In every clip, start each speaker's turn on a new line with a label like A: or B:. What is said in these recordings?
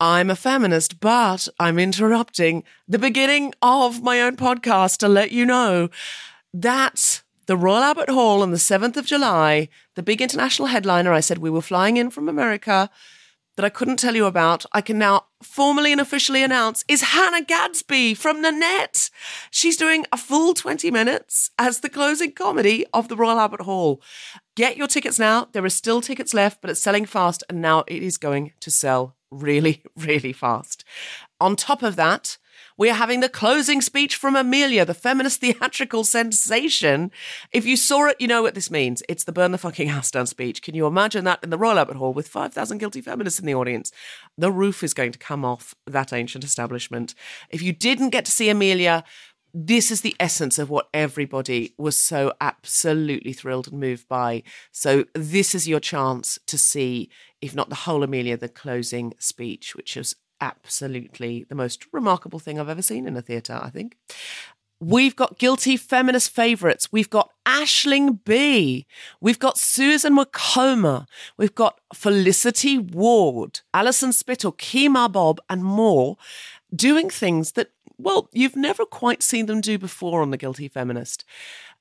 A: I'm a feminist, but I'm interrupting the beginning of my own podcast to let you know that the Royal Albert Hall on the 7th of July, the big international headliner, I said we were flying in from America that I couldn't tell you about, I can now formally and officially announce is Hannah Gadsby from Nanette. She's doing a full 20 minutes as the closing comedy of the Royal Albert Hall. Get your tickets now. There are still tickets left, but it's selling fast and now it is going to sell really, really fast. On top of that, we are having the closing speech from Amelia, the feminist theatrical sensation. If you saw it, you know what this means. It's the burn the fucking house down speech. Can you imagine that in the Royal Albert Hall with 5,000 guilty feminists in the audience? The roof is going to come off that ancient establishment. If you didn't get to see Amelia, this is the essence of what everybody was so absolutely thrilled and moved by. So, this is your chance to see, if not the whole Amelia, the closing speech, which was absolutely the most remarkable thing I've ever seen in a theatre, I think. We've got guilty feminist favourites. We've got Aisling Bea. We've got Susan Wokoma. We've got Felicity Ward, Alison Spittle, Kemah Bob, and more doing things that, well, you've never quite seen them do before on The Guilty Feminist.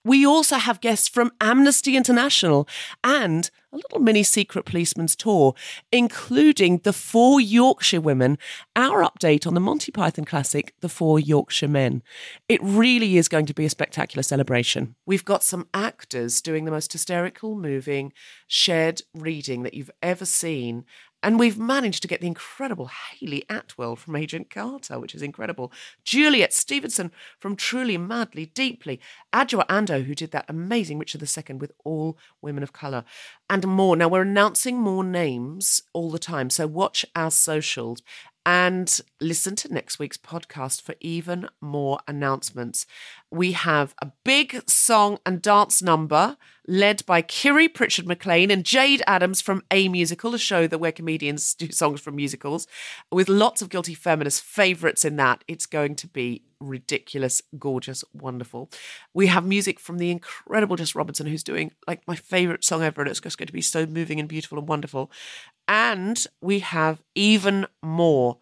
A: We also have guests from Amnesty International and a little mini secret policeman's tour, including the four Yorkshire women, our update on the Monty Python classic, The Four Yorkshire Men. It really is going to be a spectacular celebration. We've got some actors doing the most hysterical, moving, shared reading that you've ever seen. And we've managed to get the incredible Hayley Atwell from Agent Carter, which is incredible. Juliet Stevenson from Truly Madly Deeply. Adjoa Andoh, who did that amazing Richard II with all women of colour, and more. Now, we're announcing more names all the time, so watch our socials and listen to next week's podcast for even more announcements. We have a big song and dance number led by Kiri Pritchard McLean and Jayde Adams from A Musical, a show that where comedians do songs from musicals, with lots of guilty feminist favourites in that. It's going to be ridiculous, gorgeous, wonderful. We have music from the incredible Jess Robinson, who's doing like my favourite song ever, and it's just going to be so moving and beautiful and wonderful. And we have even more.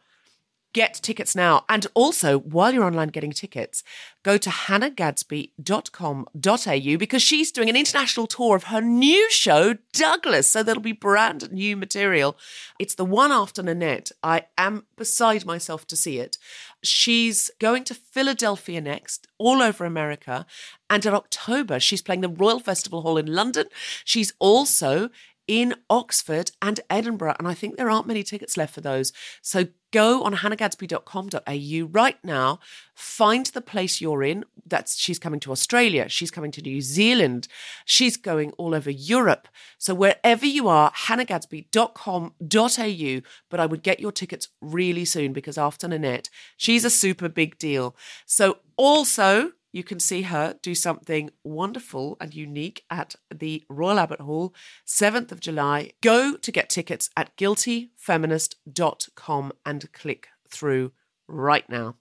A: Get tickets now. And also, while you're online getting tickets, go to hannahgadsby.com.au because she's doing an international tour of her new show, Douglas. So there'll be brand new material. It's the one after Nanette. I am beside myself to see it. She's going to Philadelphia next, all over America. And in October, she's playing the Royal Festival Hall in London. She's also in Oxford and Edinburgh. And I think there aren't many tickets left for those. So go on hannahgadsby.com.au right now, find the place you're in. That's she's coming to Australia, she's coming to New Zealand, she's going all over Europe. So wherever you are, hannahgadsby.com.au. But I would get your tickets really soon because after Nanette, she's a super big deal. So also you can see her do something wonderful and unique at the Royal Albert Hall, 7th of July. Go to get tickets at guiltyfeminist.com and click through right now.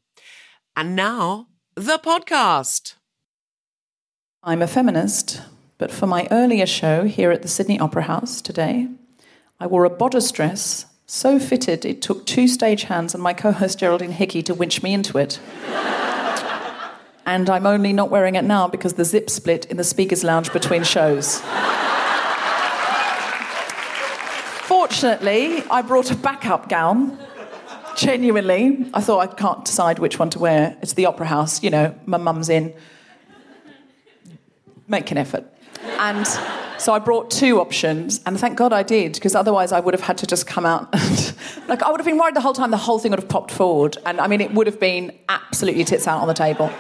A: And now, the podcast.
B: I'm a feminist, but for my earlier show here at the Sydney Opera House today, I wore a bodice dress so fitted it took two stagehands and my co host Geraldine Hickey to winch me into it. And I'm only not wearing it now because the zip split in the speaker's lounge between shows. Fortunately, I brought a backup gown. Genuinely, I thought I can't decide which one to wear. It's the opera house, you know, my mum's in. Make an effort. And so I brought two options, and thank God I did, because otherwise I would have had to just come out and, like, I would have been worried the whole time the whole thing would have popped forward. And I mean, it would have been absolutely tits out on the table.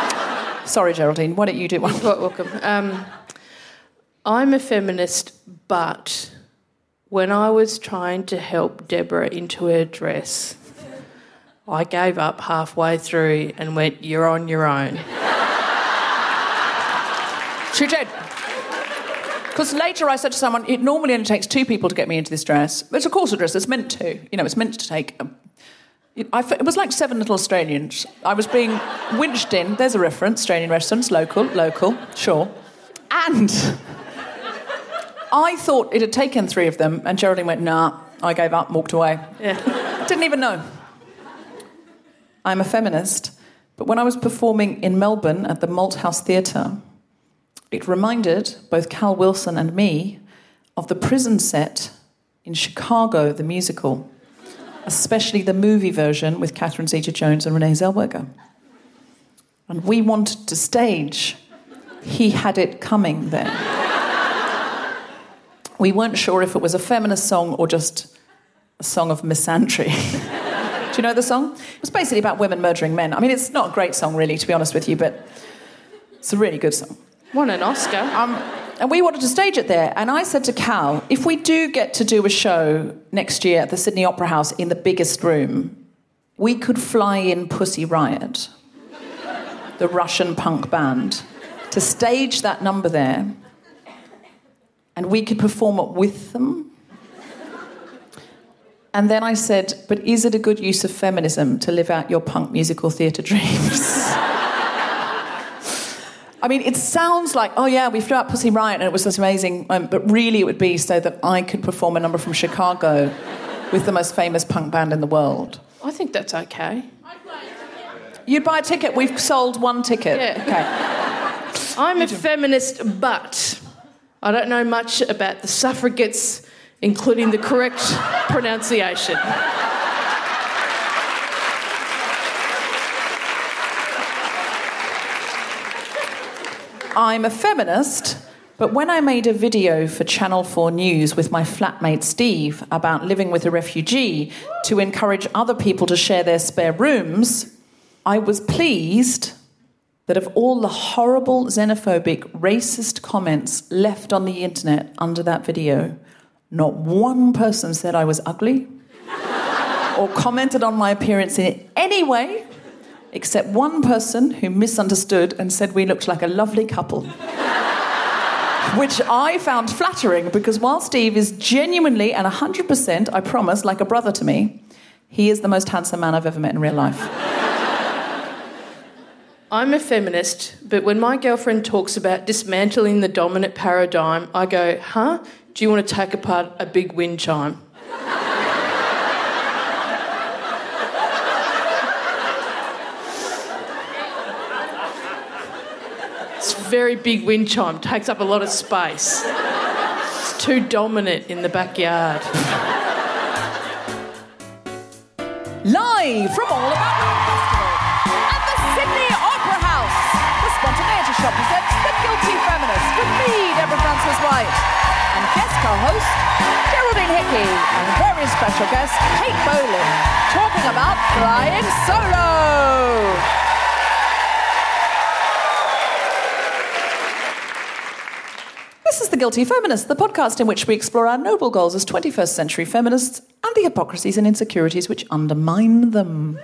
B: Sorry, Geraldine, why don't you do one?
C: You're welcome. Um, I'm a feminist, but when I was trying to help Deborah into her dress, I gave up halfway through and went, You're on your own.
B: She did. Because later I said to someone, it normally only takes two people to get me into this dress. It's a corset dress, it's meant to. You know, it's meant to take. Um, it, I, it was like seven little Australians. I was being winched in. There's a reference Australian restaurants, local, local, sure. And I thought it had taken three of them, and Geraldine went, nah, I gave up, walked away.
C: Yeah.
B: Didn't even know. I'm a feminist, but when I was performing in Melbourne at the Malthouse Theatre, it reminded both Cal Wilson and me of the prison set in Chicago, the musical, especially the movie version with Catherine Zeta Jones and Renee Zellweger. And we wanted to stage He Had It Coming there. we weren't sure if it was a feminist song or just a song of misandry. Do you know the song? It was basically about women murdering men. I mean, it's not a great song, really, to be honest with you, but it's a really good song.
C: Won an Oscar.
B: Um, and we wanted to stage it there. And I said to Cal, if we do get to do a show next year at the Sydney Opera House in the biggest room, we could fly in Pussy Riot, the Russian punk band, to stage that number there. And we could perform it with them. And then I said, but is it a good use of feminism to live out your punk musical theatre dreams? I mean, it sounds like, oh yeah, we flew out Pussy Riot and it was this amazing, um, but really it would be so that I could perform a number from Chicago with the most famous punk band in the world.
C: I think that's okay.
B: You'd buy a ticket. We've sold one ticket.
C: Yeah.
B: Okay.
C: I'm a feminist, but I don't know much about the suffragettes, including the correct pronunciation.
B: I'm a feminist, but when I made a video for Channel 4 News with my flatmate Steve about living with a refugee to encourage other people to share their spare rooms, I was pleased that of all the horrible, xenophobic, racist comments left on the internet under that video, not one person said I was ugly or commented on my appearance in any way except one person who misunderstood and said we looked like a lovely couple. Which I found flattering because while Steve is genuinely and 100%, I promise, like a brother to me, he is the most handsome man I've ever met in real life.
C: I'm a feminist, but when my girlfriend talks about dismantling the dominant paradigm, I go, huh? Do you want to take apart a big wind chime? Very big wind chime, takes up a lot of space. It's too dominant in the backyard.
B: Live from All About Women Festival at the Sydney Opera House, the Spontaneity Shop presents The Guilty Feminist with me, Deborah Frances White, and guest co-host Geraldine Hickey, and very special guest Kate Bolick, talking about flying solo. This is The Guilty Feminist, the podcast in which we explore our noble goals as 21st century feminists and the hypocrisies and insecurities which undermine them.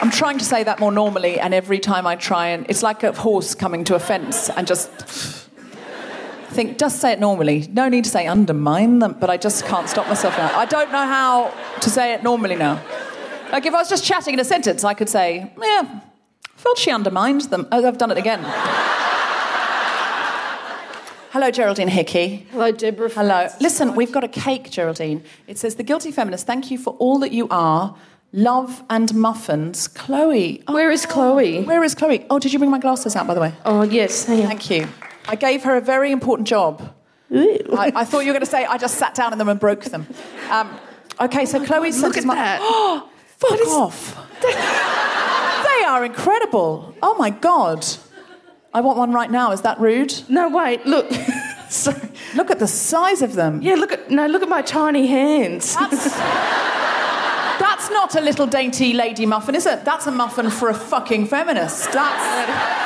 B: I'm trying to say that more normally, and every time I try and it's like a horse coming to a fence and just think, just say it normally. No need to say undermine them, but I just can't stop myself now. I don't know how to say it normally now. Like if I was just chatting in a sentence, I could say, yeah, felt she undermined them. Oh, I've done it again. Hello, Geraldine Hickey.
C: Hello, Deborah.
B: Hello. Listen, we've got a cake, Geraldine. It says, The Guilty Feminist, thank you for all that you are. Love and muffins. Chloe. Oh,
C: Where is Chloe?
B: Where is Chloe? Oh, did you bring my glasses out, by the way?
C: Oh, yes.
B: Thank you. I gave her a very important job. I, I thought you were going to say I just sat down in them and broke them. Um, okay, so Chloe sent
C: Look at
B: my-
C: that.
B: Oh, fuck off. they are incredible. Oh my god. I want one right now. Is that rude?
C: No, wait. Look.
B: Sorry. Look at the size of them.
C: yeah, look at no. Look at my tiny hands.
B: That's, that's not a little dainty lady muffin, is it? That's a muffin for a fucking feminist. That's.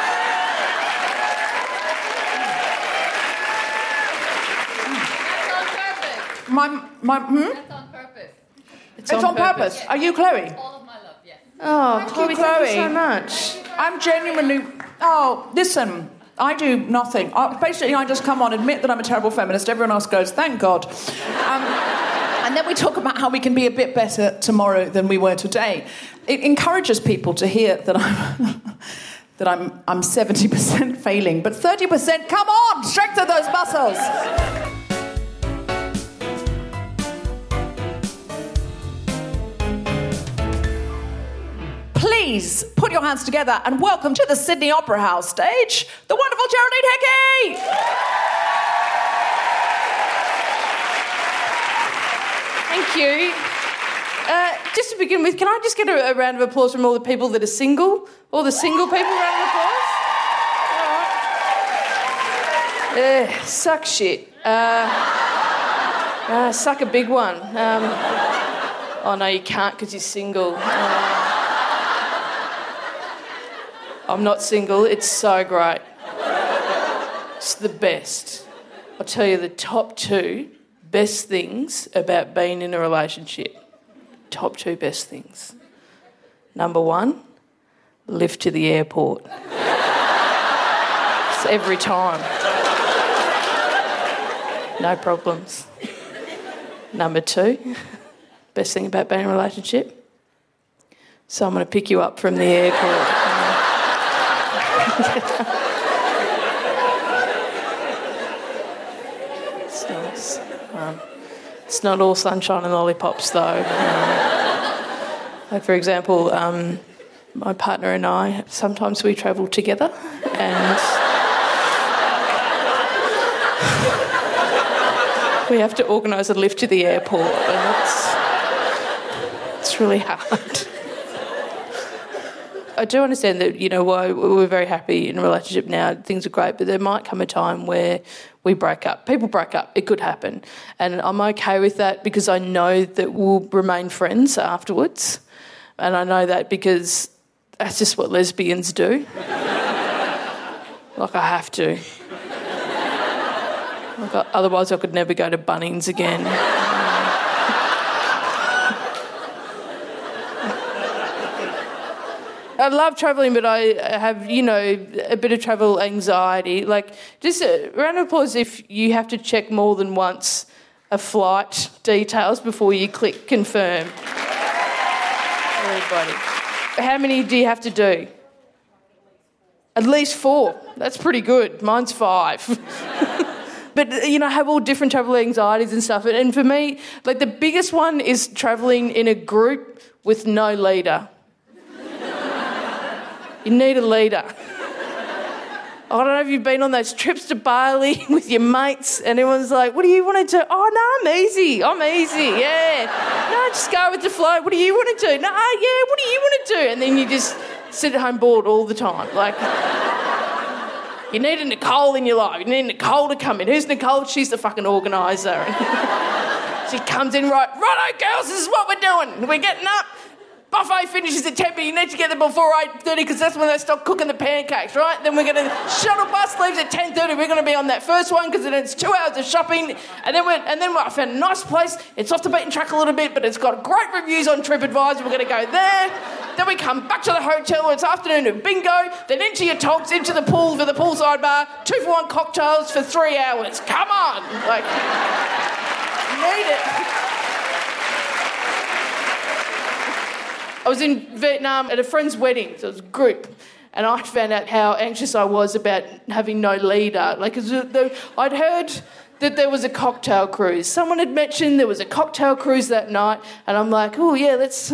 B: My, my, hmm?
D: It's on purpose.
B: It's, on, purpose. Are you Chloe?
D: All of my love.
C: Oh, Chloe, thank you so much.
B: I'm genuinely. Oh, listen. I do nothing. I, basically, I just come on, admit that I'm a terrible feminist. Everyone else goes, thank God. Um, and then we talk about how we can be a bit better tomorrow than we were today. It encourages people to hear that I'm. That I'm, I'm 70% failing, but 30%, come on, strengthen those muscles. Please put your hands together and welcome to the Sydney Opera House stage, the wonderful Geraldine Hickey!
C: Thank you. Uh, just to begin with, can I just get a, a round of applause from all the people that are single? All the single people, round of applause? Uh, suck shit. Uh, uh, suck a big one. Um, oh no, you can't because you're single. I'm not single. It's so great. It's the best. I'll tell you the top two best things about being in a relationship. Top two best things. Number one, lift to the airport. it's every time. No problems. Number two, best thing about being in a relationship, someone to pick you up from the airport. It's. Um, it's not all sunshine and lollipops, though. Um, like, for example, um, my partner and I, sometimes we travel together and we have to organise a lift to the airport, and it's, it's really hard. I do understand that, you know, why we're very happy in a relationship now, things are great, but there might come a time where we break up. People break up, it could happen. And I'm okay with that because I know that we'll remain friends afterwards. And I know that because that's just what lesbians do. like, I have to. Like, otherwise, I could never go to Bunnings again. I love travelling, but I have, you know, a bit of travel anxiety. Like, just a round of applause if you have to check more than once a flight details before you click confirm. Everybody. How many do you have to do? At least four. That's pretty good. Mine's five. but you know, I have all different travel anxieties and stuff. And for me, like the biggest one is traveling in a group with no leader. You need a leader. I don't know if you've been on those trips to Bali with your mates and everyone's like, what do you want to do? Oh, no, I'm easy. I'm easy, yeah. No, just go with the flow. What do you want to do? No, yeah, what do you want to do? And then you just sit at home bored all the time. Like, you need a Nicole in your life. You need Nicole to come in. Who's Nicole? She's the fucking organiser. she comes in right, righto, girls, this is what we're doing. We're getting up. Buffet finishes at 10, but you need to get there before 8.30 because that's when they start cooking the pancakes, right? Then we're going to... Shuttle bus leaves at 10.30. We're going to be on that first one because then it's two hours of shopping. And then, we're, and then I found a nice place. It's off the beaten track a little bit, but it's got great reviews on TripAdvisor. We're going to go there. Then we come back to the hotel. It's afternoon of bingo. Then into your togs, into the pool for the poolside bar. Two for one cocktails for three hours. Come on, like need it. I was in Vietnam at a friend's wedding. So it was a group. And I found out how anxious I was about having no leader. Like, I'd heard that there was a cocktail cruise. Someone had mentioned there was a cocktail cruise that night, and I'm like, oh yeah, let's.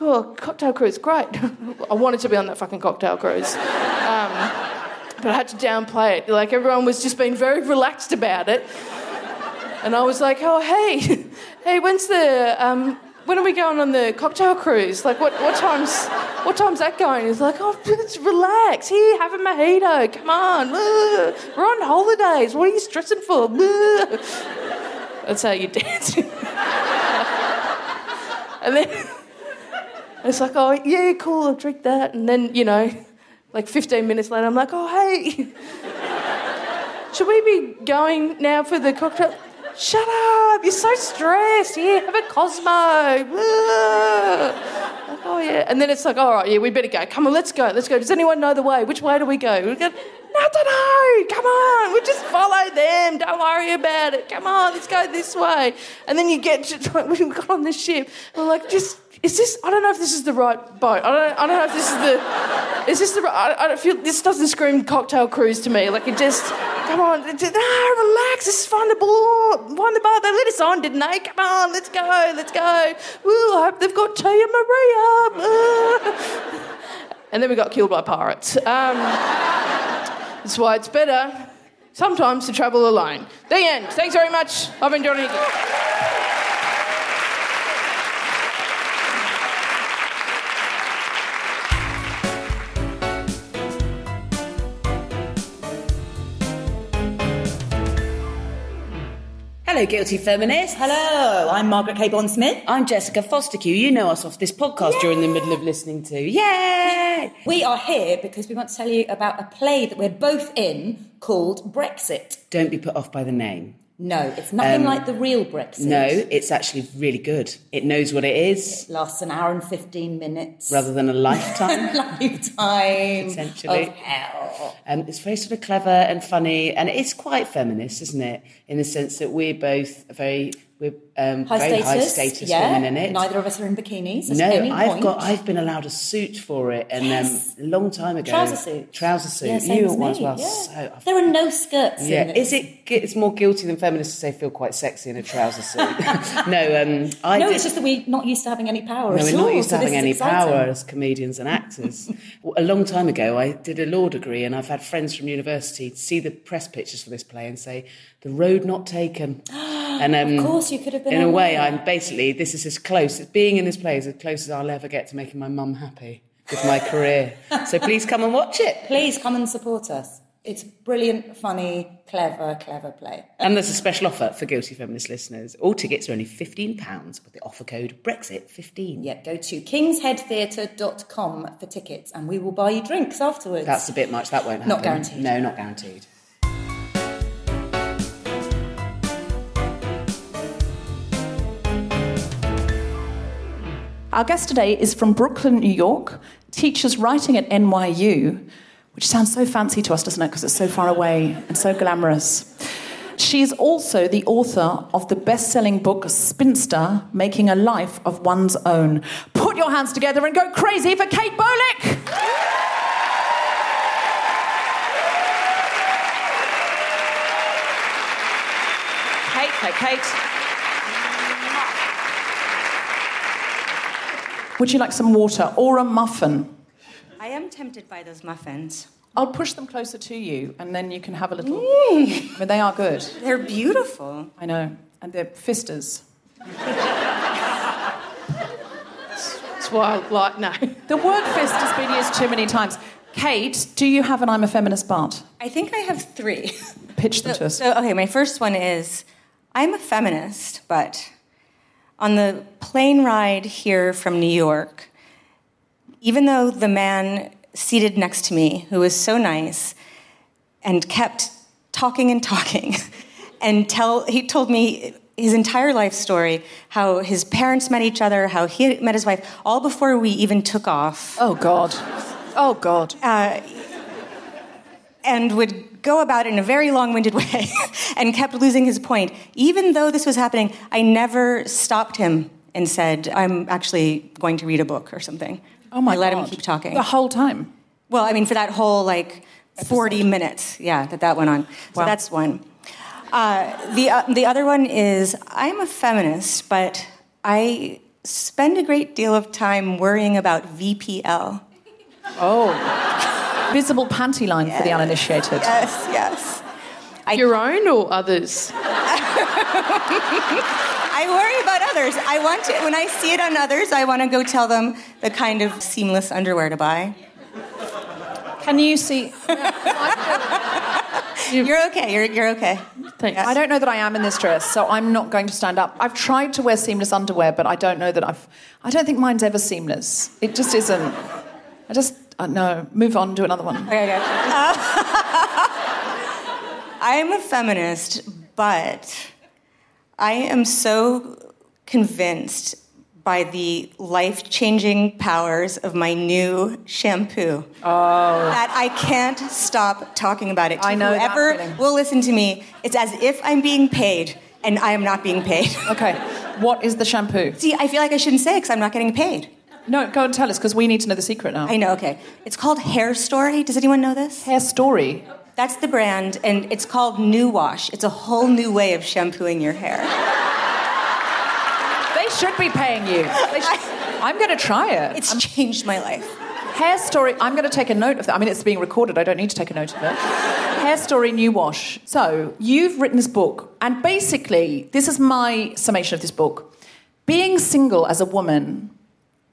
C: Oh, cocktail cruise, great. I wanted to be on that fucking cocktail cruise. Um, but I had to downplay it. Like, everyone was just being very relaxed about it. And I was like, oh, hey, hey, when's the, um, when are we going on the cocktail cruise? Like, what, what time's, what time's that going? He's like, oh, let's relax. Here, have a mojito. Come on. We're on holidays. What are you stressing for? That's how you dance. and then it's like, oh, yeah, cool, I'll drink that. And then, you know, like 15 minutes later, I'm like, oh, hey, should we be going now for the cocktail? Shut up! You're so stressed. Yeah, have a Cosmo. Oh yeah, and then it's like, all right, yeah, we better go. Come on, let's go. Let's go. Does anyone know the way? Which way do we go? We go. No, I don't know. Come on, we just follow them. Don't worry about it. Come on, let's go this way. And then you get to we got on the ship. We're like, just is this? I don't know if this is the right boat. I don't. I don't know if this is the. Is this the? right- I, I don't feel. This doesn't scream cocktail cruise to me. Like it just. Come on, it just- ah, relax. This is fun. The ball, find the bar. They let us on, didn't they? Come on, let's go, let's go. Woo! I hope they've got Tia Maria. And then we got killed by pirates. Um, that's why it's better sometimes to travel alone. The end. Thanks very much. I've been Johnny.
D: Hello, guilty feminists.
E: Hello, I'm Margaret Cabourn-Smith.
D: I'm Jessica Fostekew. You know us off this podcast you're in the middle of listening to. Yay!
E: We are here because we want to tell you about a play that we're both in called Brexit.
D: Don't be put off by the name.
E: No, it's nothing like the real Brexit.
D: Um, No, it's actually really good. It knows what it is
E: It lasts an hour and 15 minutes.
D: rather than a lifetime.
E: Lifetime
D: Potentially.
E: of hell.
D: Um, it's very sort of clever and funny, and it's quite feminist, isn't it? In the sense that we're both very, we're um,
E: High
D: very
E: status.
D: high status
E: yeah.
D: women in it.
E: Neither of us are in bikinis.
D: No, I've
E: point.
D: got. I've been allowed a suit for it, and
E: Yes.
D: um, a long time ago.
E: Trouser suit.
D: Trouser suit.
E: Yeah,
D: you
E: as
D: want one as well.
E: yeah.
D: So
E: there are no skirts
D: Yeah,
E: in it.
D: is it? It's more guilty than feminists to say feel quite sexy in a trouser suit. no, um, I
E: No,
D: did,
E: it's just that we're not used to having any power
D: no, we're
E: all.
D: not used to
E: so
D: having any
E: exciting.
D: power as comedians and actors. a long time ago, I did a law degree, and I've had friends from university see the press pictures for this play and say the road not taken. And um,
E: Of course, you could have been
D: In a way,
E: away.
D: I'm basically this is as close. As being in this play is as close as I'll ever get to making my mum happy with my career. So please come and watch it.
E: Please come and support us. It's brilliant, funny, clever, clever play.
D: And there's a special offer for Guilty Feminist listeners. All tickets are only £15 with the offer code BREXIT15.
E: Yeah, go to kingsheadtheatre.com for tickets and we will buy you drinks afterwards.
D: That's a bit much, that won't happen.
E: Not guaranteed.
D: No, not guaranteed.
B: Our guest today is from Brooklyn, New York, teaches writing at NYU, which sounds so fancy to us, doesn't it? Because it's so far away and so glamorous. She is also the author of the best selling book Spinster Making a Life of One's Own. Put your hands together and go crazy for Kate Bolick! Kate, Kate, Kate. Would you like some water or a muffin?
F: I am tempted by those muffins.
B: I'll push them closer to you and then you can have a little. I mean, they are good.
F: They're beautiful.
B: I know. And they're fisters.
C: That's why I like no.
B: The word fist has been used too many times. Kate, do you have an I'm a feminist but?
F: I think I have three.
B: Pitch them to us.
F: So, okay, my first one is I'm a feminist, but on the plane ride here from New York, even though the man seated next to me, who was so nice and kept talking and talking, and tell he told me his entire life story, how his parents met each other, how he met his wife, all before we even took off.
B: Oh, God. Oh, God.
F: Uh, and would go about it in a very long winded way and kept losing his point. Even though this was happening, I never stopped him and said, I'm actually going to read a book or something.
B: Oh, my
F: I let
B: God.
F: him keep talking.
B: The whole time.
F: Well, I mean, for that whole like 40 minutes, yeah, that that went on. So
B: Wow.
F: that's one. Uh, the, uh, the other one is I'm a feminist, but I spend a great deal of time worrying about VPL.
B: Oh. Visible panty line for the uninitiated.
F: Yes, yes.
C: Your own or others?
F: I worry about others. I want to, when I see it on others, I want to go tell them the kind of seamless underwear to buy.
B: Can you see?
F: You're okay. You're, you're okay.
C: Thanks.
B: I don't know that I am in this dress, so I'm not going to stand up. I've tried to wear seamless underwear, but I don't know that I've. I don't think mine's ever seamless. It just isn't. I just uh, no. Move on to another one.
F: Okay, okay. I am a feminist, but I am so convinced by the life changing powers of my new shampoo that I can't stop talking about it. To
B: I know
F: Whoever will listen to me, it's as if I'm being paid, and I am not being paid.
B: Okay, what is the shampoo?
F: See, I feel like I shouldn't say it because I'm not getting paid.
B: No, go and tell us because we need to know the secret now.
F: I know, okay. It's called Hair Story. Does anyone know this?
B: Hair story.
F: That's the brand, and it's called New Wash. It's a whole new way of shampooing your hair.
B: They should be paying you. Should- I'm going to try it.
F: It's changed my life.
B: Hair story. I'm going to take a note of that. I mean, it's being recorded. I don't need to take a note of it. Hair story, new wash. So you've written this book, and basically, this is my summation of this book. Being single as a woman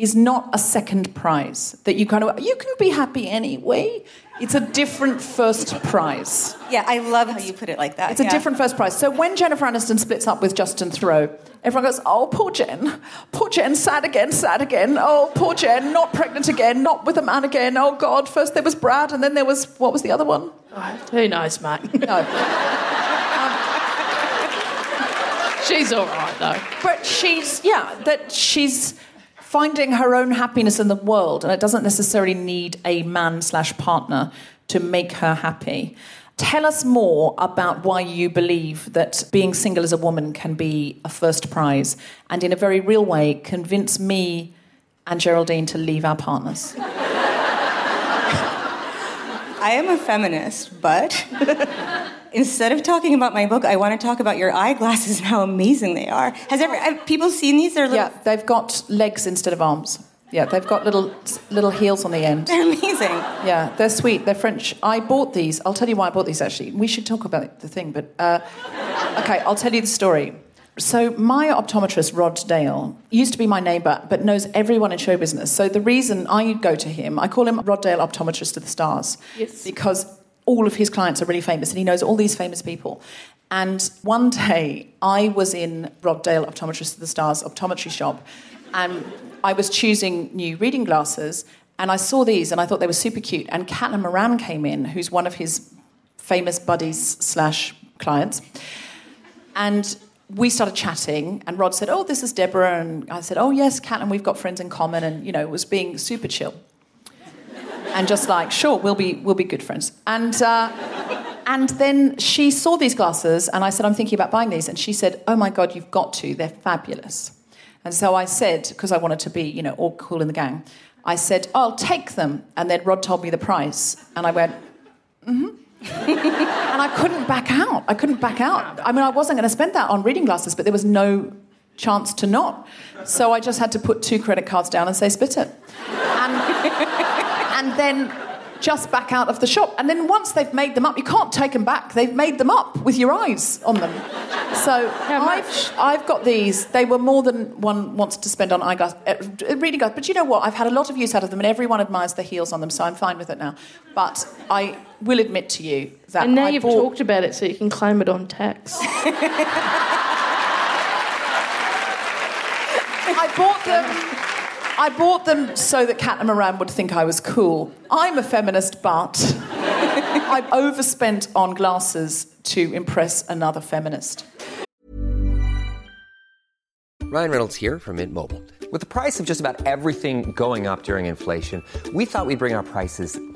B: is not a second prize that you kind of you can be happy anyway. It's a different first prize.
F: Yeah, I love how you put it like that.
B: It's a
F: yeah.
B: different first prize. So when Jennifer Aniston splits up with Justin Theroux, everyone goes, "Oh, poor Jen, poor Jen, sad again, sad again. Oh, poor Jen, not pregnant again, not with a man again. Oh God, first there was Brad, and then there was what was the other one?
C: Who knows, mate?
B: No, um,
C: She's all right, though.
B: but she's yeah, that she's finding her own happiness in the world, and it doesn't necessarily need a man slash partner to make her happy. Tell us more about why you believe that being single as a woman can be a first prize, and in a very real way, convince me and Geraldine to leave our partners.
F: I am a feminist, but instead of talking about my book, I want to talk about your eyeglasses and how amazing they are. Has ever have people seen these? They're little,
B: Yeah, they've got legs instead of arms. Yeah, they've got little little heels on the end.
F: they're amazing.
B: Yeah, they're sweet. They're French. I bought these. I'll tell you why I bought these. Actually, we should talk about the thing. But uh, okay, I'll tell you the story. So my optometrist Rod Dale used to be my neighbour, but knows everyone in show business. So the reason I go to him, I call him Rod Dale Optometrist to the Stars,
C: Yes.
B: because all of his clients are really famous, and he knows all these famous people. And one day, I was in Rod Dale Optometrist to the Stars optometry shop, and I was choosing new reading glasses, and I saw these, and I thought they were super cute. And Caitlin Moran came in, who's one of his famous buddies slash clients, and we started chatting. And Rod said, "Oh, this is Deborah," and I said, "Oh, yes, Caitlin, we've got friends in common," and you know, was being super chill and just like, "Sure, we'll be we'll be good friends." And uh, and then she saw these glasses, and I said, "I'm thinking about buying these," and she said, "Oh my God, you've got to! They're fabulous." And so I said, because I wanted to be, you know, all cool in the gang, I said, oh, "I'll take them." And then Rod told me the price, and I went, "Mm-hmm." and I couldn't back out. I couldn't back out. I mean, I wasn't going to spend that on reading glasses, but there was no chance to not. So I just had to put two credit cards down and say, "Spit it," and, and then just back out of the shop. And then once they've made them up, you can't take them back. They've made them up with your eyes on them. So I've, I've got these. They were more than one wants to spend on eyeglass, uh, reading glasses. But you know what? I've had a lot of use out of them, and everyone admires the heels on them, so I'm fine with it now. But I will admit to you that
C: And now
B: I
C: you've
B: bought,
C: talked about it so you can claim it on tax.
B: I bought them. I bought them so that Caitlin Moran would think I was cool. I'm a feminist, but I've overspent on glasses to impress another feminist.
G: Ryan Reynolds here from Mint Mobile. With the price of just about everything going up during inflation, we thought we'd bring our prices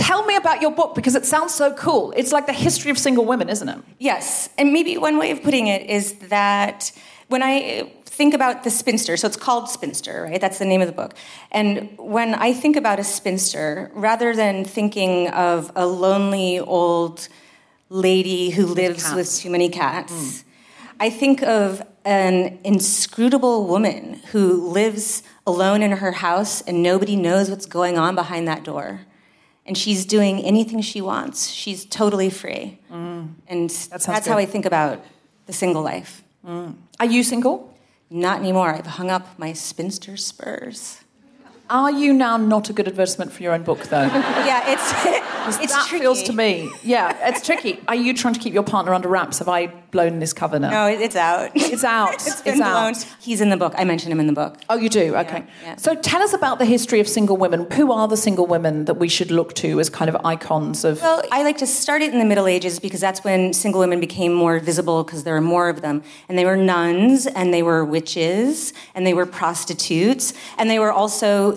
B: Tell me about your book because it sounds so cool. It's like the history of single women, isn't it?
F: Yes, and maybe one way of putting it is that when I think about the spinster, so it's called Spinster, right? That's the name of the book. And when I think about a spinster, rather than thinking of a lonely old lady who lives with too many cats, hmm. I think of an inscrutable woman who lives alone in her house and nobody knows what's going on behind that door. And she's doing anything she wants. She's totally free. Mm. And that's
B: sounds
F: how. I think about the single life. Mm.
B: Are you single?
F: Not anymore. I've hung up my spinster spurs.
B: Are you now not a good advertisement for your own book, though?
F: Yeah, it's it's
B: that
F: tricky.
B: feels to me. Yeah, it's tricky. Are you trying to keep your partner under wraps? Have I blown this cover now?
F: No, it's out.
B: It's out.
F: it's been
B: out.
F: blown. He's in the book. I mention him in the book.
B: Oh, you do? Okay.
F: yeah.
B: So tell us about the history of single women. Who are the single women that we should look to as kind of icons of.
F: Well, I like to start it in the Middle Ages because that's when single women became more visible because there were more of them. And they were nuns, and they were witches, and they were prostitutes, and they were also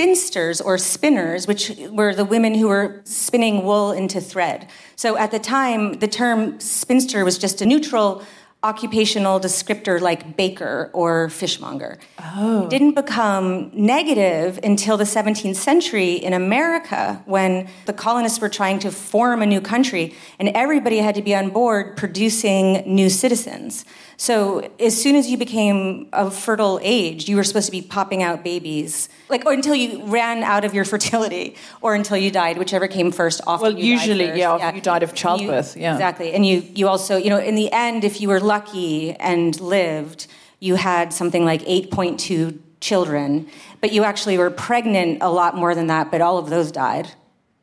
F: spinsters or spinners, which were the women who were spinning wool into thread. So at the time, the term spinster was just a neutral occupational descriptor like baker or fishmonger. Oh. It didn't become negative until the 17th century in America when the colonists were trying to form a new country and everybody had to be on board producing new citizens. So as soon as you became of fertile age, you were supposed to be popping out babies, like or until you ran out of your fertility, or until you died, whichever came first. Often,
B: Well, usually, yeah, after you died of childbirth,
F: You-
B: yeah.
F: exactly. And you, you also, you know, in the end, if you were lucky and lived, you had something like 8.2 children, but you actually were pregnant a lot more than that. But all of those died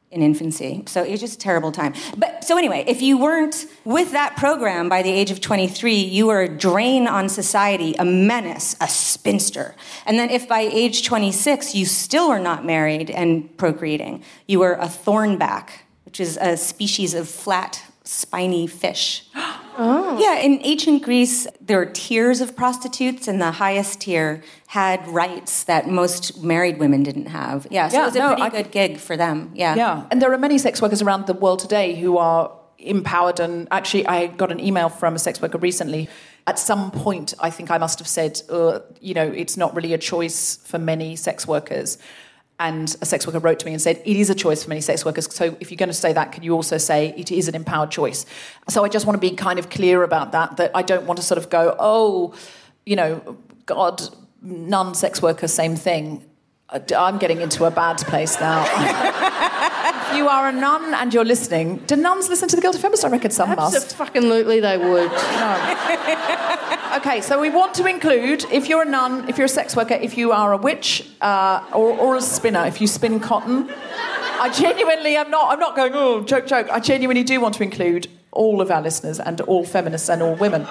F: in infancy. So it was just a terrible time. But so anyway, if you weren't with that program by the age of 23, you were a drain on society, a menace, a spinster. And then if by age 26 you still were not married and procreating, you were a thornback, which is a species of flat spiny fish.
C: Oh.
F: Yeah, in ancient Greece, there were tiers of prostitutes, and the highest tier had rights that most married women didn't have. Yeah, so
B: Yeah,
F: it was a
B: no,
F: pretty
B: I
F: good gig for them. Yeah.
B: Yeah, and there are many sex workers around the world today who are empowered. And actually, I got an email from a sex worker recently. At some point, I think I must have said, uh, you know, it's not really a choice for many sex workers. And a sex worker wrote to me and said, it is a choice for many sex workers. So if you're going to say that, can you also say it is an empowered choice? So I just want to be kind of clear about that, that I don't want to sort of go, oh, you know, God, non sex worker, same thing. Uh, I'm getting into a bad place now. if you are a nun and you're listening, do nuns listen to the Guilty Feminist? I reckon some must.
C: Absolutely, they would. No.
B: Okay, so we want to include if you're a nun, if you're a sex worker, if you are a witch, uh, or, or a spinner, if you spin cotton. I genuinely am not. I'm not going. Oh, joke, joke. I genuinely do want to include all of our listeners and all feminists and all women.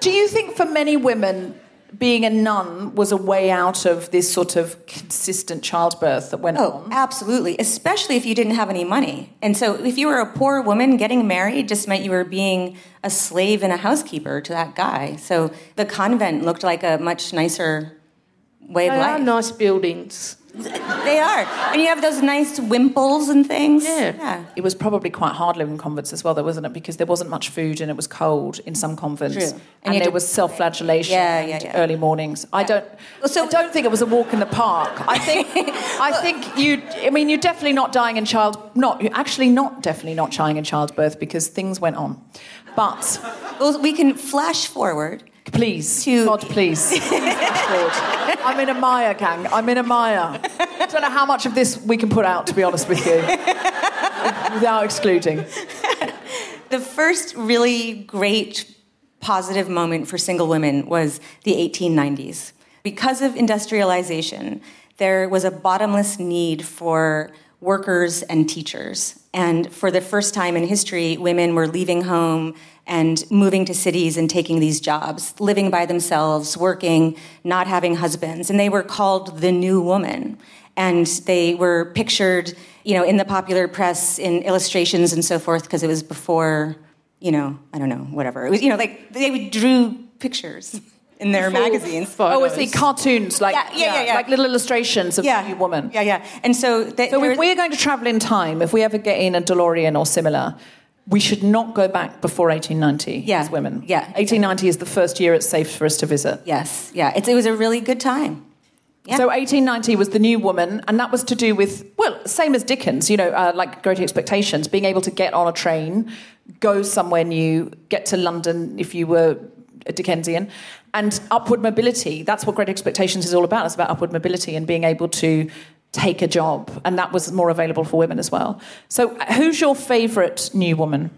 B: Do you think for many women, being a nun was a way out of this sort of consistent childbirth that went
F: Oh,
B: on?
F: absolutely. Especially if you didn't have any money. And so if you were a poor woman, getting married just meant you were being a slave and a housekeeper to that guy. So the convent looked like a much nicer way of
C: They are
F: life.
C: nice buildings.
F: They are. And you have those nice wimples and things.
B: Yeah. yeah. It was probably quite hard living in convents as well, though, wasn't it? Because there wasn't much food and it was cold in some convents.
F: True.
B: And,
F: And
B: there was self-flagellation
F: Yeah, yeah, yeah.
B: early mornings. I don't. I don't think it was a walk in the park. I think. I think you. I mean, you're definitely not dying in child. Not actually not definitely not dying in childbirth because things went on. But
F: well, we can flash forward.
B: Please, God, please. Please. I'm in a Maya gang. I'm in a Maya. I don't know how much of this we can put out, to be honest with you, without excluding.
F: The first really great positive moment for single women was the 1890s. Because of industrialization, there was a bottomless need for workers and teachers. And for the first time in history, women were leaving home and moving to cities and taking these jobs, living by themselves, working, not having husbands. And they were called the new woman. And they were pictured, you know, in the popular press in illustrations and so forth, because it was before, you know, I don't know, whatever. It was, you know, like they drew pictures in their magazines.
B: Oh, it's see cartoons, like
F: Yeah, yeah, yeah, yeah.
B: like little illustrations of
F: Yeah.
B: the new woman.
F: Yeah, yeah. And so, they,
B: So if we're going to travel in time, if we ever get in a DeLorean or similar, we should not go back before 1890
F: Yeah.
B: as women.
F: Yeah.
B: 1890 is the first year it's safe for us to visit.
F: yes, yeah, it's, it was a really good time. Yeah.
B: So 1890 was the new woman, and that was to do with well, same as Dickens, you know, uh, like Great Expectations, being able to get on a train, go somewhere new, get to London if you were a Dickensian, and upward mobility. That's what Great Expectations is all about. It's about upward mobility and being able to take a job, and that was more available for women as well. So, who's your favourite new woman?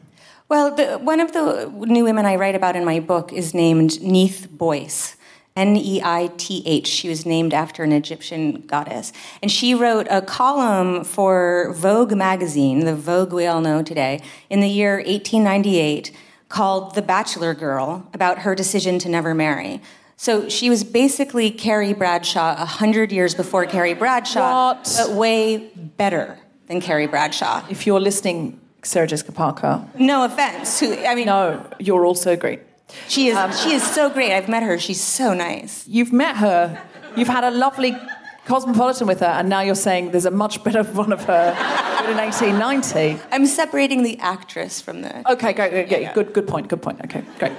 F: Well, the, one of the new women I write about in my book is named Neith Boyce. N E I T H. She was named after an Egyptian goddess. And she wrote a column for Vogue magazine, the Vogue we all know today, in the year 1898 called The Bachelor Girl about her decision to never marry. So she was basically Carrie Bradshaw a hundred years before Carrie Bradshaw, but way better than Carrie Bradshaw.
B: If you're listening, Sarah Jessica Parker.
F: No offense. Who, I mean,
B: No, you're also great.
F: she is. Um, she is so great. I've met her. She's so nice.
B: You've met her. You've had a lovely cosmopolitan with her, and now you're saying there's a much better one of her in 1890.
F: I'm separating the actress from the.
B: Okay, great, great, great. Good, good point. Good point. Okay, great.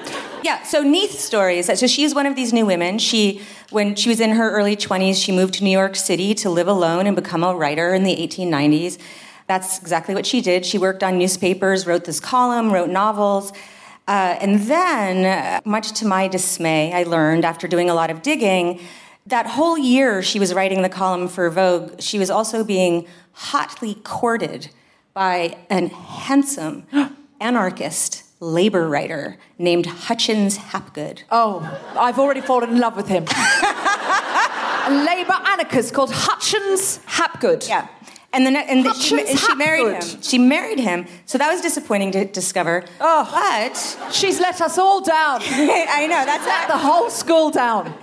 F: Yeah. So Neith's story is that so she's one of these new women. She, when she was in her early 20s, she moved to New York City to live alone and become a writer in the 1890s. That's exactly what she did. She worked on newspapers, wrote this column, wrote novels. Uh, and then, uh, much to my dismay, I learned after doing a lot of digging that whole year she was writing the column for Vogue, she was also being hotly courted by an handsome anarchist labor writer named Hutchins Hapgood.
B: Oh, I've already fallen in love with him. a Labour anarchist called Hutchins Hapgood.
F: Yeah. And then and the- she,
B: Hutchins
F: she married him. She married him. So that was disappointing to discover.
B: Oh.
F: But
B: She's let us all down.
F: I know that's
B: Let the whole school down.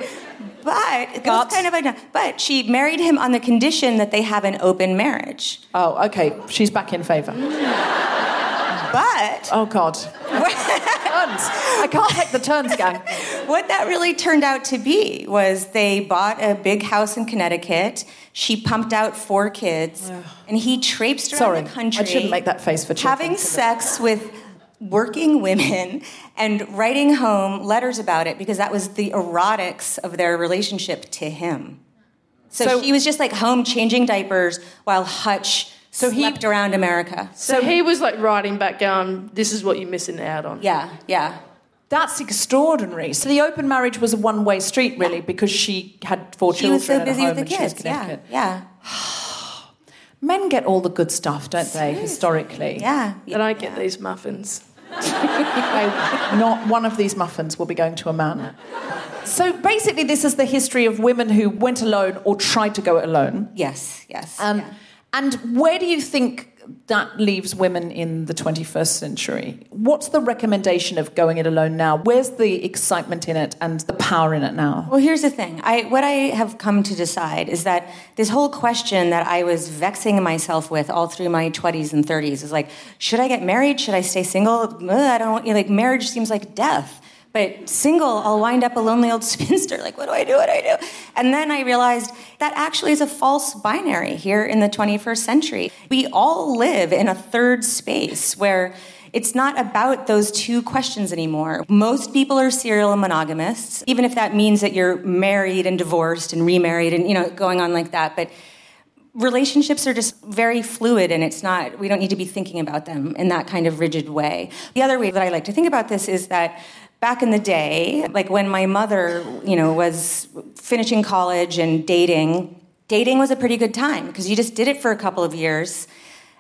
F: But it was kind of a, but she married him on the condition that they have an open marriage.
B: Oh, okay. She's back in favour.
F: But
B: Oh, God. turns. I can't take the turns, gang.
F: what that really turned out to be was they bought a big house in Connecticut. She pumped out four kids, and he traipsed around
B: Sorry,
F: the country.
B: I shouldn't make that face for children.
F: having sex with working women and writing home letters about it because that was the erotics of their relationship to him. So,
C: So-
F: he was just like home changing diapers while Hutch
C: So he-
F: around America.
C: So he was like writing back going, this is what you're missing out on.
F: Yeah, yeah.
B: That's extraordinary. So the open marriage was a one-way street, really, because she had four
F: She
B: children
F: was so
B: at
F: busy with the
B: and she was
F: kids. Yeah, yeah,
B: Men get all the good stuff, don't they? Historically,
F: yeah.
C: And I get these muffins.
B: Okay, not one of these muffins will be going to a man. So basically, this is the history of women who went alone or tried to go alone.
F: Yes, yes.
B: Um,
F: yeah.
B: And where do you think that leaves women in the 21st century? What's the recommendation of going it alone now? Where's the excitement in it and the power in it now?
F: Well, here's the thing. I, what I have come to decide is that this whole question that I was vexing myself with all through my 20s and 30s is like, should I get married? Should I stay single? Ugh, I don't like, marriage seems like death. But single, I'll wind up a lonely old spinster. Like, what do I do? What do I do? And then I realized that actually is a false binary here in the 21st century. We all live in a third space where it's not about those two questions anymore. Most people are serial monogamists, even if that means that you're married and divorced and remarried and, you know, going on like that. But relationships are just very fluid and it's not we don't need to be thinking about them in that kind of rigid way the other way that i like to think about this is that back in the day like when my mother you know was finishing college and dating dating was a pretty good time because you just did it for a couple of years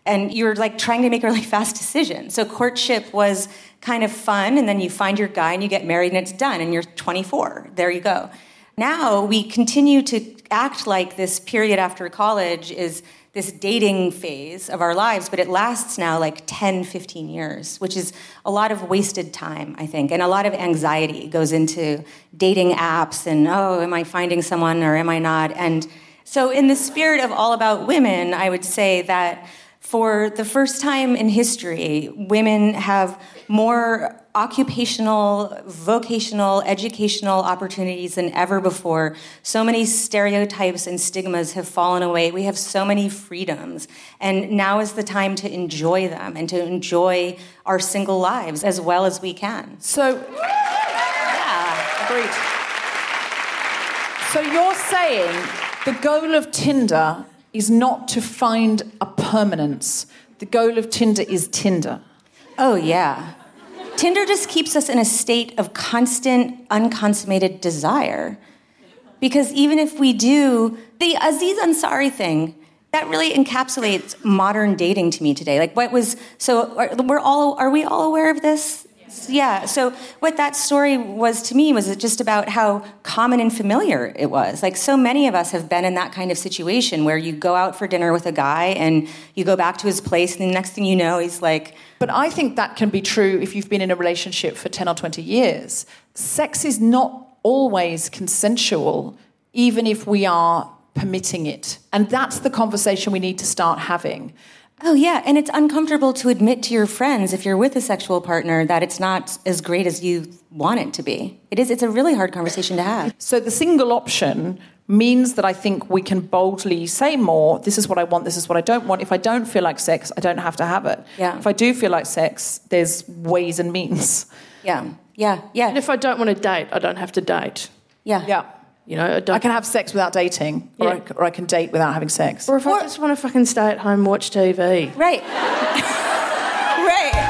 F: and you're like trying to make a really fast decision so courtship was kind of fun and then you find your guy and you get married and it's done and you're 24 there you go. Now we continue to act like this period after college is this dating phase of our lives, but it lasts now like 10, 15 years, which is a lot of wasted time, I think. And a lot of anxiety goes into dating apps and, oh, am I finding someone or am I not? And so, in the spirit of All About Women, I would say that for the first time in history, women have more occupational, vocational, educational opportunities than ever before. So many stereotypes and stigmas have fallen away. We have so many freedoms. And now is the time to enjoy them and to enjoy our single lives as well as we can.
B: So, yeah, agreed. So you're saying the goal of Tinder is not to find a permanence. The goal of Tinder is Tinder.
F: Oh, yeah. Tinder just keeps us in a state of constant, unconsummated desire. Because even if we do, the Aziz Ansari thing, that really encapsulates modern dating to me today. Like, what was so? Are, we're all are we all aware of this? Yeah. So what that story was to me was just about how common and familiar it was. Like so many of us have been in that kind of situation where you go out for dinner with a guy and you go back to his place, and the next thing you know, he's like.
B: But I think that can be true if you've been in a relationship for ten or twenty years. Sex is not always consensual, even if we are permitting it, and that's the conversation we need to start having.
F: Oh, yeah. And it's uncomfortable to admit to your friends if you're with a sexual partner that it's not as great as you want it to be. It is, it's a really hard conversation to have.
B: So the single option means that I think we can boldly say more this is what I want, this is what I don't want. If I don't feel like sex, I don't have to have it.
F: Yeah.
B: If I do feel like sex, there's ways and means.
F: Yeah, yeah, yeah.
C: And if I don't want to date, I don't have to date.
F: Yeah.
B: Yeah.
C: You know, I,
B: I can have sex without dating, or, I, or I can date without having sex.
C: or if I just want to fucking stay at home watch TV.
F: Right. right.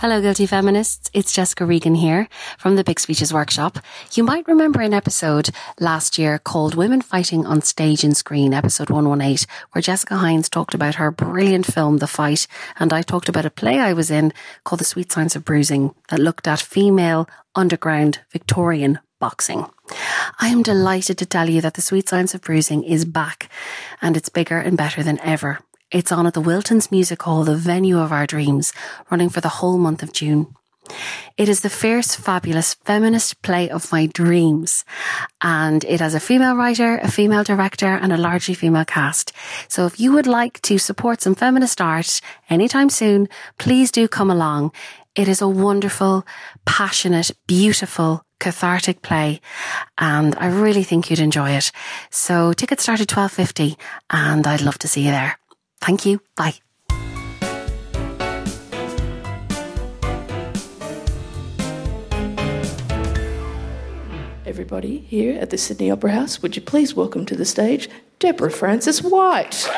H: Hello, Guilty Feminists. It's Jessica Regan here from the Big Speeches Workshop. You might remember an episode last year called Women Fighting on Stage and Screen, episode 118, where Jessica Hynes talked about her brilliant film, The Fight, and I talked about a play I was in called The Sweet Science of Bruising that looked at female underground Victorian boxing. I am delighted to tell you that The Sweet Science of Bruising is back and it's bigger and better than ever. It's on at the Wilton's Music Hall, the venue of our dreams, running for the whole month of June. It is the fierce, fabulous feminist play of my dreams. And it has a female writer, a female director, and a largely female cast. So if you would like to support some feminist art anytime soon, please do come along. It is a wonderful, passionate, beautiful, cathartic play. And I really think you'd enjoy it. So tickets start at 12.50 and I'd love to see you there. Thank you. Bye.
C: Everybody here at the Sydney Opera House, would you please welcome to the stage Deborah Frances-White?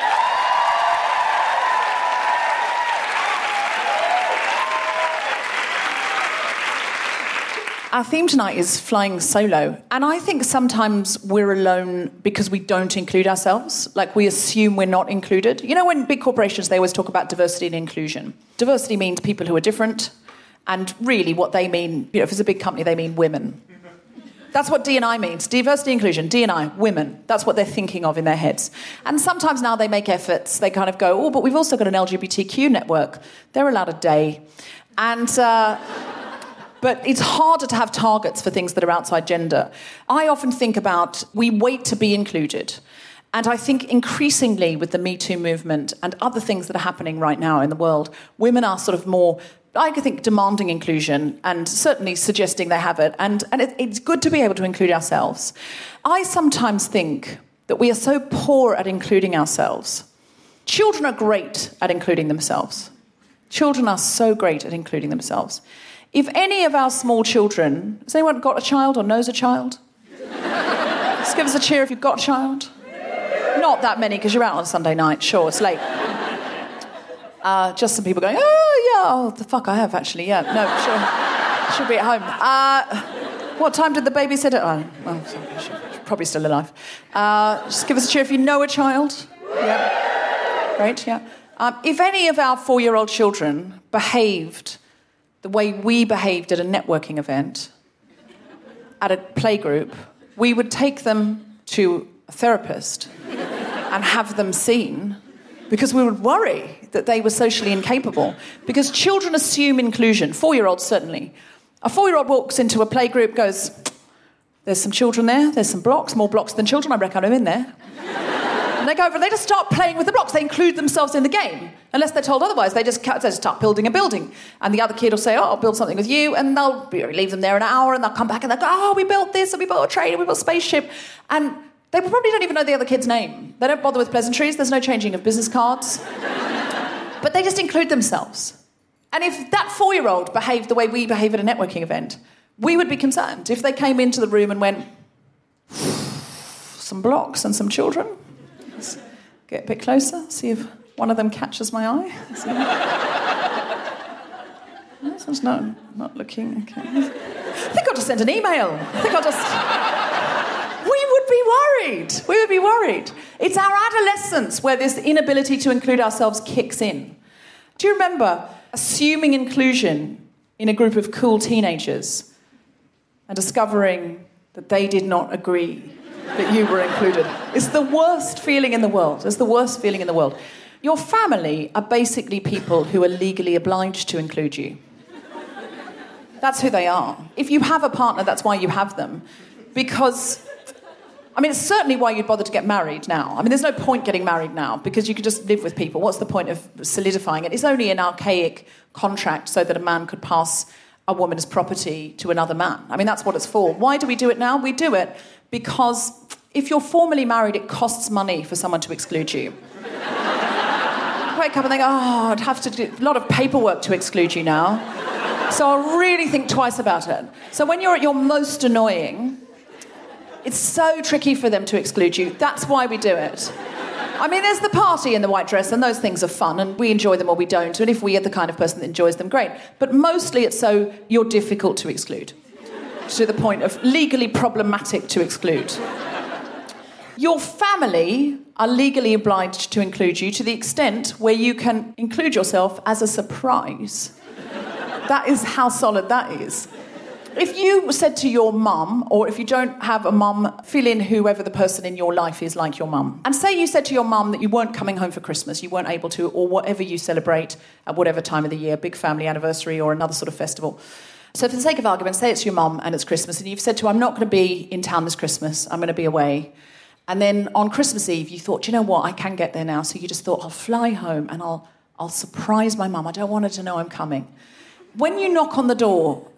B: Our theme tonight is flying solo. And I think sometimes we're alone because we don't include ourselves. Like we assume we're not included. You know, when big corporations, they always talk about diversity and inclusion. Diversity means people who are different. And really, what they mean, you know, if it's a big company, they mean women. That's what D&I means. Diversity inclusion, D&I, women. That's what they're thinking of in their heads. And sometimes now they make efforts. They kind of go, oh, but we've also got an LGBTQ network. They're allowed a day. And... Uh, but it's harder to have targets for things that are outside gender. I often think about we wait to be included. And I think increasingly with the Me Too movement and other things that are happening right now in the world, women are sort of more, I think, demanding inclusion and certainly suggesting they have it. And, and it, it's good to be able to include ourselves. I sometimes think that we are so poor at including ourselves. Children are great at including themselves. Children are so great at including themselves. If any of our small children, has anyone got a child or knows a child? Just give us a cheer if you've got a child. Not that many because you're out on Sunday night. Sure, it's late. Uh, just some people going, oh yeah, oh the fuck I have actually, yeah, no, sure, should be at home. Uh, what time did the babysitter? Oh, well, sorry, she's probably still alive. Uh, just give us a cheer if you know a child. Yeah, great, yeah. Um, if any of our four-year-old children behaved the way we behaved at a networking event, at a playgroup, we would take them to a therapist and have them seen because we would worry that they were socially incapable. Because children assume inclusion, four year olds certainly. A four year old walks into a playgroup, goes, There's some children there, there's some blocks, more blocks than children, I reckon I'm in there. And they go over, they just start playing with the blocks. They include themselves in the game. Unless they're told otherwise, they just, they just start building a building. And the other kid will say, Oh, I'll build something with you. And they'll leave them there an hour and they'll come back and they'll go, Oh, we built this and we built a train and we built a spaceship. And they probably don't even know the other kid's name. They don't bother with pleasantries, there's no changing of business cards. but they just include themselves. And if that four year old behaved the way we behave at a networking event, we would be concerned. If they came into the room and went, some blocks and some children, Let's get a bit closer, see if one of them catches my eye. This one's not, not looking. Okay. I think I'll just send an email. I think I'll just. We would be worried. We would be worried. It's our adolescence where this inability to include ourselves kicks in. Do you remember assuming inclusion in a group of cool teenagers and discovering that they did not agree that you were included? It's the worst feeling in the world. It's the worst feeling in the world. Your family are basically people who are legally obliged to include you. That's who they are. If you have a partner, that's why you have them. Because, I mean, it's certainly why you'd bother to get married now. I mean, there's no point getting married now because you could just live with people. What's the point of solidifying it? It's only an archaic contract so that a man could pass a woman's property to another man. I mean, that's what it's for. Why do we do it now? We do it because if you're formally married, it costs money for someone to exclude you. wake up and think, oh, I'd have to do a lot of paperwork to exclude you now. So I'll really think twice about it. So when you're at your most annoying, it's so tricky for them to exclude you. That's why we do it. I mean, there's the party in the white dress, and those things are fun, and we enjoy them or we don't. And if we are the kind of person that enjoys them, great. But mostly it's so you're difficult to exclude, to the point of legally problematic to exclude. Your family are legally obliged to include you to the extent where you can include yourself as a surprise. That is how solid that is. If you said to your mum, or if you don't have a mum, fill in whoever the person in your life is like your mum. And say you said to your mum that you weren't coming home for Christmas, you weren't able to, or whatever you celebrate at whatever time of the year, big family anniversary or another sort of festival. So, for the sake of argument, say it's your mum and it's Christmas, and you've said to her, I'm not going to be in town this Christmas, I'm going to be away. And then on Christmas Eve, you thought, you know what, I can get there now. So you just thought, I'll fly home and I'll, I'll surprise my mum. I don't want her to know I'm coming when you knock on the door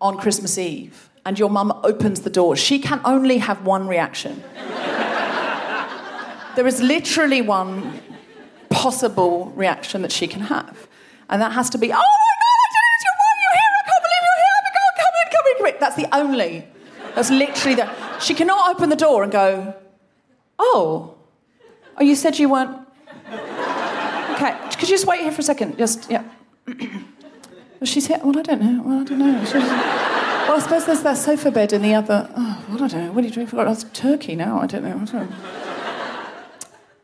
B: on Christmas Eve and your mum opens the door, she can only have one reaction. there is literally one possible reaction that she can have. And that has to be, oh That's the only, that's literally the, she cannot open the door and go, oh, oh, you said you weren't, okay, could you just wait here for a second? Just, yeah. Well, she's here. Well, I don't know. Well, I don't know. She's... well, I suppose there's that sofa bed in the other. Oh, well, I don't know. What are you doing? For oh, turkey now. I don't know. I don't know.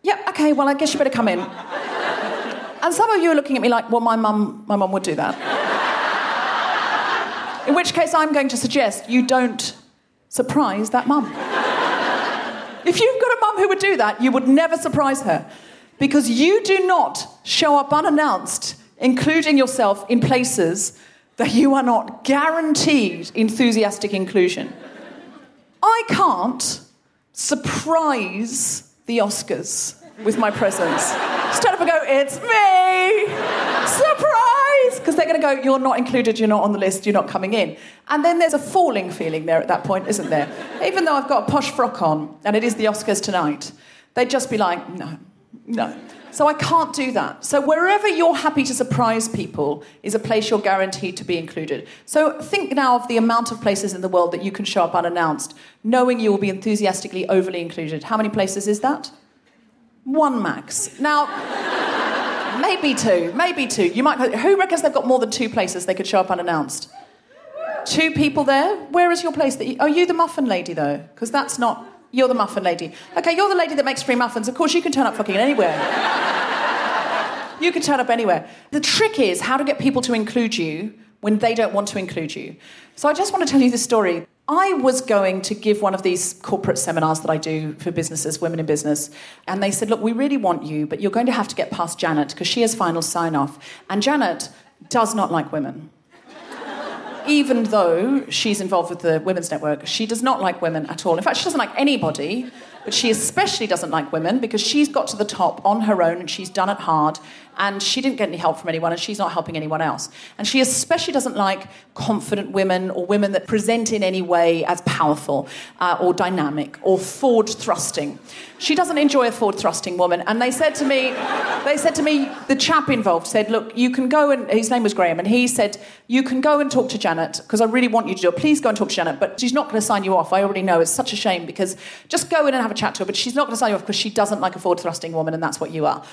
B: yeah. Okay. Well, I guess you better come in. And some of you are looking at me like, well, my mum, my mum would do that. In which case, I'm going to suggest you don't surprise that mum. if you've got a mum who would do that, you would never surprise her. Because you do not show up unannounced including yourself in places that you are not guaranteed enthusiastic inclusion. I can't surprise the Oscars with my presence. Stand up and go, it's me! Surprise! Because they're going to go, you're not included, you're not on the list, you're not coming in. And then there's a falling feeling there at that point, isn't there? Even though I've got a posh frock on and it is the Oscars tonight, they'd just be like, no, no. So I can't do that. So wherever you're happy to surprise people is a place you're guaranteed to be included. So think now of the amount of places in the world that you can show up unannounced, knowing you will be enthusiastically overly included. How many places is that? One max. Now, maybe two, maybe two. You might. Who reckons they've got more than two places they could show up unannounced? Two people there. Where is your place? That you, are you the muffin lady though? Because that's not. You're the muffin lady. Okay, you're the lady that makes free muffins. Of course, you can turn up fucking anywhere. you can turn up anywhere. The trick is how to get people to include you when they don't want to include you. So I just want to tell you this story. I was going to give one of these corporate seminars that I do for businesses, women in business, and they said, Look, we really want you, but you're going to have to get past Janet because she has final sign off. And Janet does not like women. Even though she's involved with the Women's Network, she does not like women at all. In fact, she doesn't like anybody, but she especially doesn't like women because she's got to the top on her own and she's done it hard and she didn't get any help from anyone and she's not helping anyone else. And she especially doesn't like confident women or women that present in any way as powerful uh, or dynamic or forward thrusting. She doesn't enjoy a forward thrusting woman. And they said to me, they said to me, the chap involved said, look, you can go and, his name was Graham, and he said, you can go and talk to Janet because I really want you to do it. Please go and talk to Janet, but she's not going to sign you off. I already know. It's such a shame because just go in and have a chat to her, but she's not going to sign you off because she doesn't like a forward thrusting woman, and that's what you are.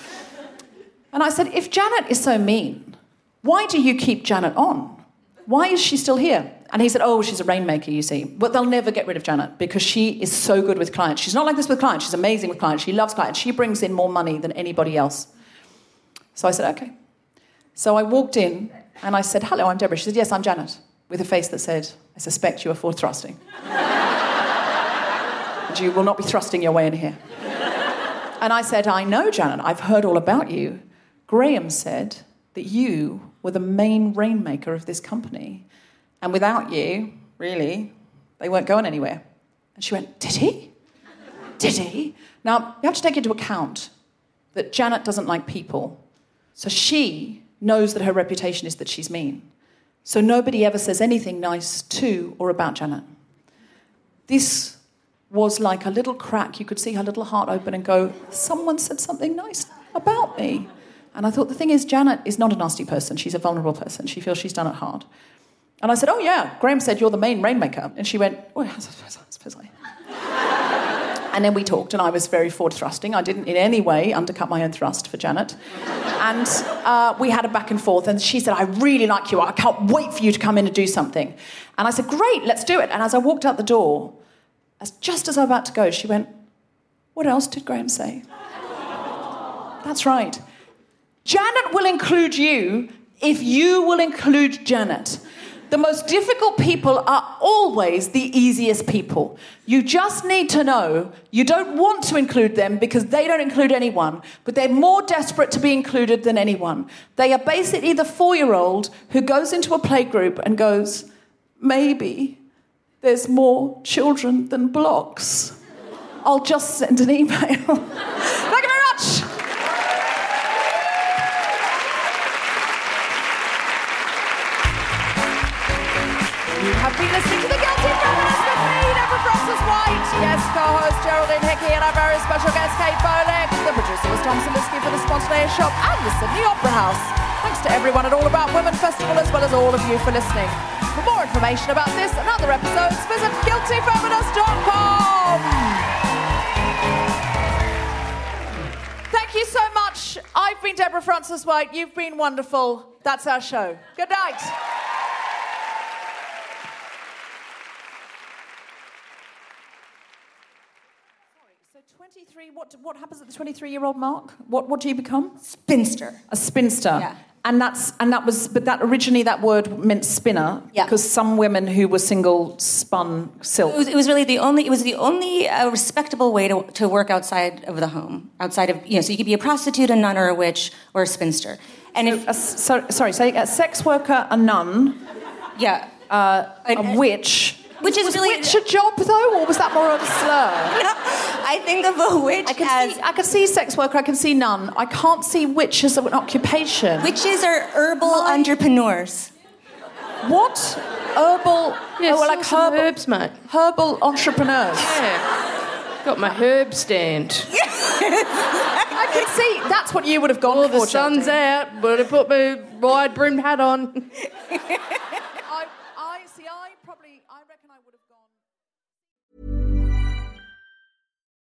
B: And I said, if Janet is so mean, why do you keep Janet on? Why is she still here? And he said, Oh, she's a rainmaker, you see. But they'll never get rid of Janet because she is so good with clients. She's not like this with clients. She's amazing with clients. She loves clients. She brings in more money than anybody else. So I said, Okay. So I walked in and I said, Hello, I'm Deborah. She said, Yes, I'm Janet, with a face that said, I suspect you are forward thrusting. and you will not be thrusting your way in here. And I said, I know, Janet. I've heard all about you. Graham said that you were the main rainmaker of this company. And without you, really, they weren't going anywhere. And she went, Did he? Did he? Now, you have to take into account that Janet doesn't like people. So she knows that her reputation is that she's mean. So nobody ever says anything nice to or about Janet. This was like a little crack. You could see her little heart open and go, Someone said something nice about me. And I thought, the thing is, Janet is not a nasty person. She's a vulnerable person. She feels she's done it hard. And I said, Oh, yeah, Graham said you're the main rainmaker. And she went, Oh, I suppose, I suppose I and then we talked, and I was very forward thrusting. I didn't in any way undercut my own thrust for Janet. And uh, we had a back and forth, and she said, I really like you. I can't wait for you to come in and do something. And I said, Great, let's do it. And as I walked out the door, as just as I was about to go, she went, What else did Graham say? That's right. Janet will include you if you will include Janet. The most difficult people are always the easiest people. You just need to know you don't want to include them because they don't include anyone, but they're more desperate to be included than anyone. They are basically the four year old who goes into a playgroup and goes, maybe there's more children than blocks. I'll just send an email. listening to The Guilty Feminist with me, Deborah Frances-White. Yes, co-host Geraldine Hickey and our very special guest Kate Bolick. The producer was Tom Salinsky for The Spontaneous Shop and the Sydney Opera House. Thanks to everyone at All About Women Festival as well as all of you for listening. For more information about this and other episodes, visit guiltyfeminist.com. Thank you so much. I've been Deborah Frances-White. You've been wonderful. That's our show. Good night. 23, what, what happens at the 23 year old mark? What, what do you become?
F: Spinster.
B: A spinster.
F: Yeah.
B: And that's and that was but that originally that word meant spinner
F: Yeah.
B: because some women who were single spun silk.
F: It was, it was really the only. It was the only uh, respectable way to, to work outside of the home, outside of you know. So you could be a prostitute, a nun, or a witch, or a spinster. And if
B: A so, sorry, say a sex worker, a nun,
F: yeah,
B: uh, a witch.
F: Which is
B: Was
F: really
B: witch a job though, or was that more of a slur?
F: I think of a witch
B: I can,
F: as
B: see, I can see sex worker, I can see nun. I can't see witch as an occupation.
F: witches are herbal entrepreneurs.
B: What? Herbal.
C: Oh, yeah,
B: oh, well, like
C: source of
B: herbal,
C: herbs, mate.
B: herbal entrepreneurs.
C: Yeah. Got my herb stand.
B: I can see that's what you would have gone
C: Well,
B: for.
C: the sun's
B: Geraldine.
C: out, but I put my wide brimmed hat on.